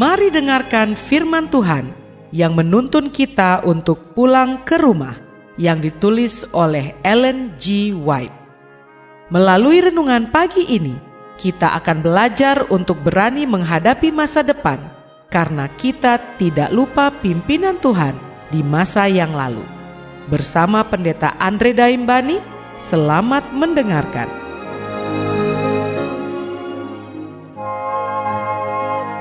Mari dengarkan firman Tuhan yang menuntun kita untuk pulang ke rumah yang ditulis oleh Ellen G. White. Melalui renungan pagi ini, kita akan belajar untuk berani menghadapi masa depan karena kita tidak lupa pimpinan Tuhan di masa yang lalu. Bersama Pendeta Andre Daimbani, selamat mendengarkan.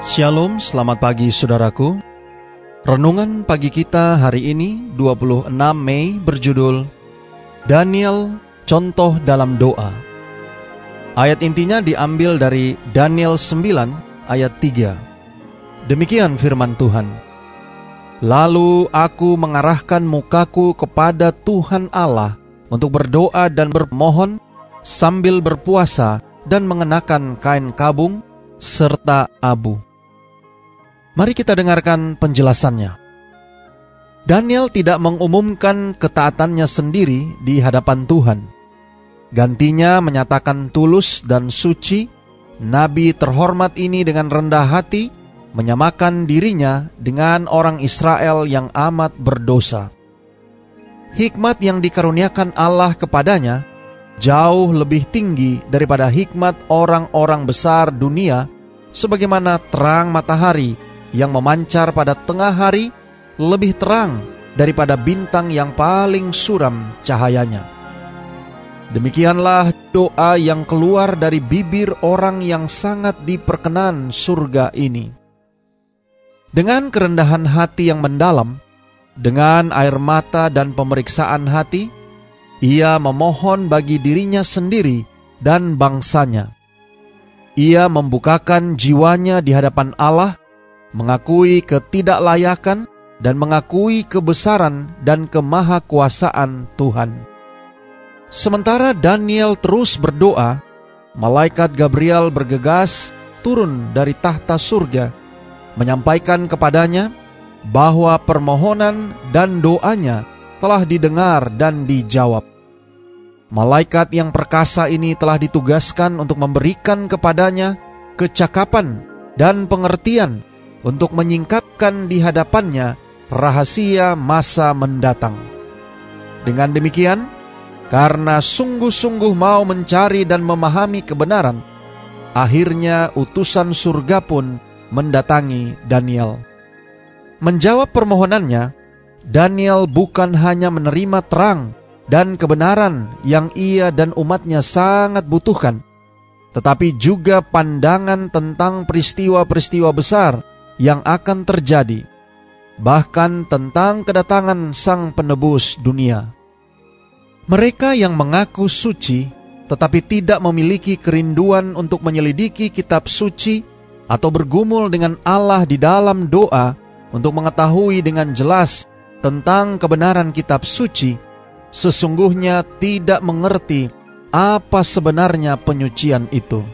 Shalom, selamat pagi saudaraku. Renungan pagi kita hari ini 26 Mei berjudul Daniel Contoh dalam Doa. Ayat intinya diambil dari Daniel 9 ayat 3. Demikian firman Tuhan. Lalu aku mengarahkan mukaku kepada Tuhan Allah untuk berdoa dan bermohon sambil berpuasa dan mengenakan kain kabung serta abu. Mari kita dengarkan penjelasannya. Daniel tidak mengumumkan ketaatannya sendiri di hadapan Tuhan. Gantinya menyatakan tulus dan suci, nabi terhormat ini dengan rendah hati menyamakan dirinya dengan orang Israel yang amat berdosa. Hikmat yang dikaruniakan Allah kepadanya jauh lebih tinggi daripada hikmat orang-orang besar dunia sebagaimana terang matahari yang memancar pada tengah hari lebih terang daripada bintang yang paling suram cahayanya. Demikianlah doa yang keluar dari bibir orang yang sangat diperkenan surga ini. Dengan kerendahan hati yang mendalam, dengan air mata dan pemeriksaan hati, ia memohon bagi dirinya sendiri dan bangsanya. Ia membukakan jiwanya di hadapan Allah mengakui ketidaklayakan dan mengakui kebesaran dan kemahakuasaan Tuhan. Sementara Daniel terus berdoa, malaikat Gabriel bergegas turun dari tahta surga, menyampaikan kepadanya bahwa permohonan dan doanya telah didengar dan dijawab. Malaikat yang perkasa ini telah ditugaskan untuk memberikan kepadanya kecakapan dan pengertian untuk menyingkapkan di hadapannya rahasia masa mendatang. Dengan demikian, karena sungguh-sungguh mau mencari dan memahami kebenaran, akhirnya utusan surga pun mendatangi Daniel. Menjawab permohonannya, Daniel bukan hanya menerima terang dan kebenaran yang ia dan umatnya sangat butuhkan, tetapi juga pandangan tentang peristiwa-peristiwa besar yang akan terjadi, bahkan tentang kedatangan Sang Penebus dunia. Mereka yang mengaku suci tetapi tidak memiliki kerinduan untuk menyelidiki kitab suci atau bergumul dengan Allah di dalam doa untuk mengetahui dengan jelas tentang kebenaran kitab suci, sesungguhnya tidak mengerti apa sebenarnya penyucian itu.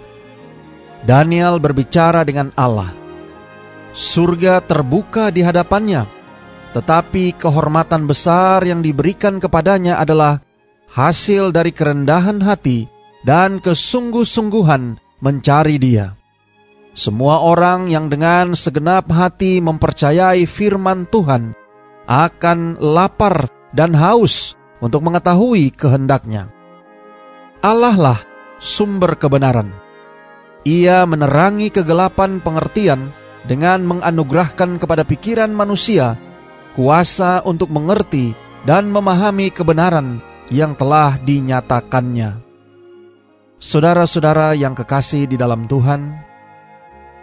Daniel berbicara dengan Allah surga terbuka di hadapannya, tetapi kehormatan besar yang diberikan kepadanya adalah hasil dari kerendahan hati dan kesungguh-sungguhan mencari Dia. Semua orang yang dengan segenap hati mempercayai firman Tuhan akan lapar dan haus untuk mengetahui kehendaknya. Allah lah sumber kebenaran. Ia menerangi kegelapan pengertian dengan menganugerahkan kepada pikiran manusia kuasa untuk mengerti dan memahami kebenaran yang telah dinyatakannya. Saudara-saudara yang kekasih di dalam Tuhan,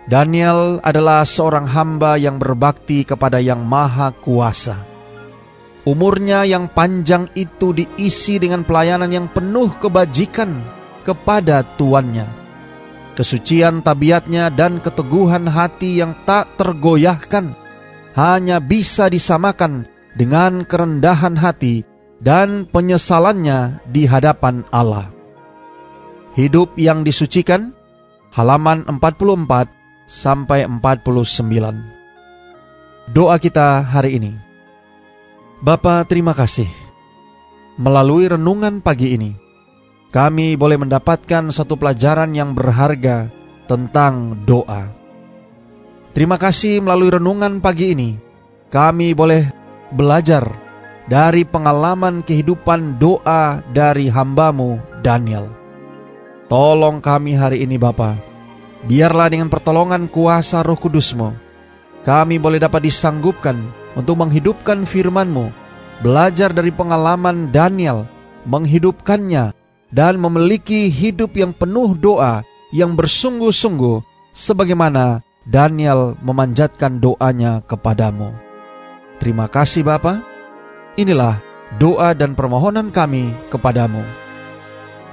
Daniel adalah seorang hamba yang berbakti kepada Yang Maha Kuasa. Umurnya yang panjang itu diisi dengan pelayanan yang penuh kebajikan kepada tuannya Kesucian tabiatnya dan keteguhan hati yang tak tergoyahkan hanya bisa disamakan dengan kerendahan hati dan penyesalannya di hadapan Allah. Hidup yang disucikan halaman 44 sampai 49. Doa kita hari ini. Bapa terima kasih. Melalui renungan pagi ini, kami boleh mendapatkan satu pelajaran yang berharga tentang doa. Terima kasih melalui renungan pagi ini, kami boleh belajar dari pengalaman kehidupan doa dari hambamu Daniel. Tolong kami hari ini Bapa, biarlah dengan pertolongan kuasa roh kudusmu, kami boleh dapat disanggupkan untuk menghidupkan firman-Mu, belajar dari pengalaman Daniel, menghidupkannya, dan memiliki hidup yang penuh doa yang bersungguh-sungguh sebagaimana Daniel memanjatkan doanya kepadamu. Terima kasih Bapa. Inilah doa dan permohonan kami kepadamu.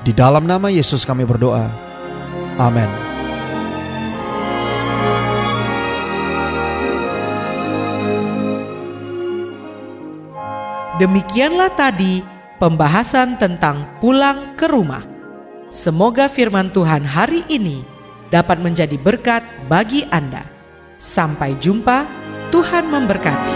Di dalam nama Yesus kami berdoa. Amin. Demikianlah tadi pembahasan tentang pulang ke rumah. Semoga firman Tuhan hari ini dapat menjadi berkat bagi Anda. Sampai jumpa, Tuhan memberkati.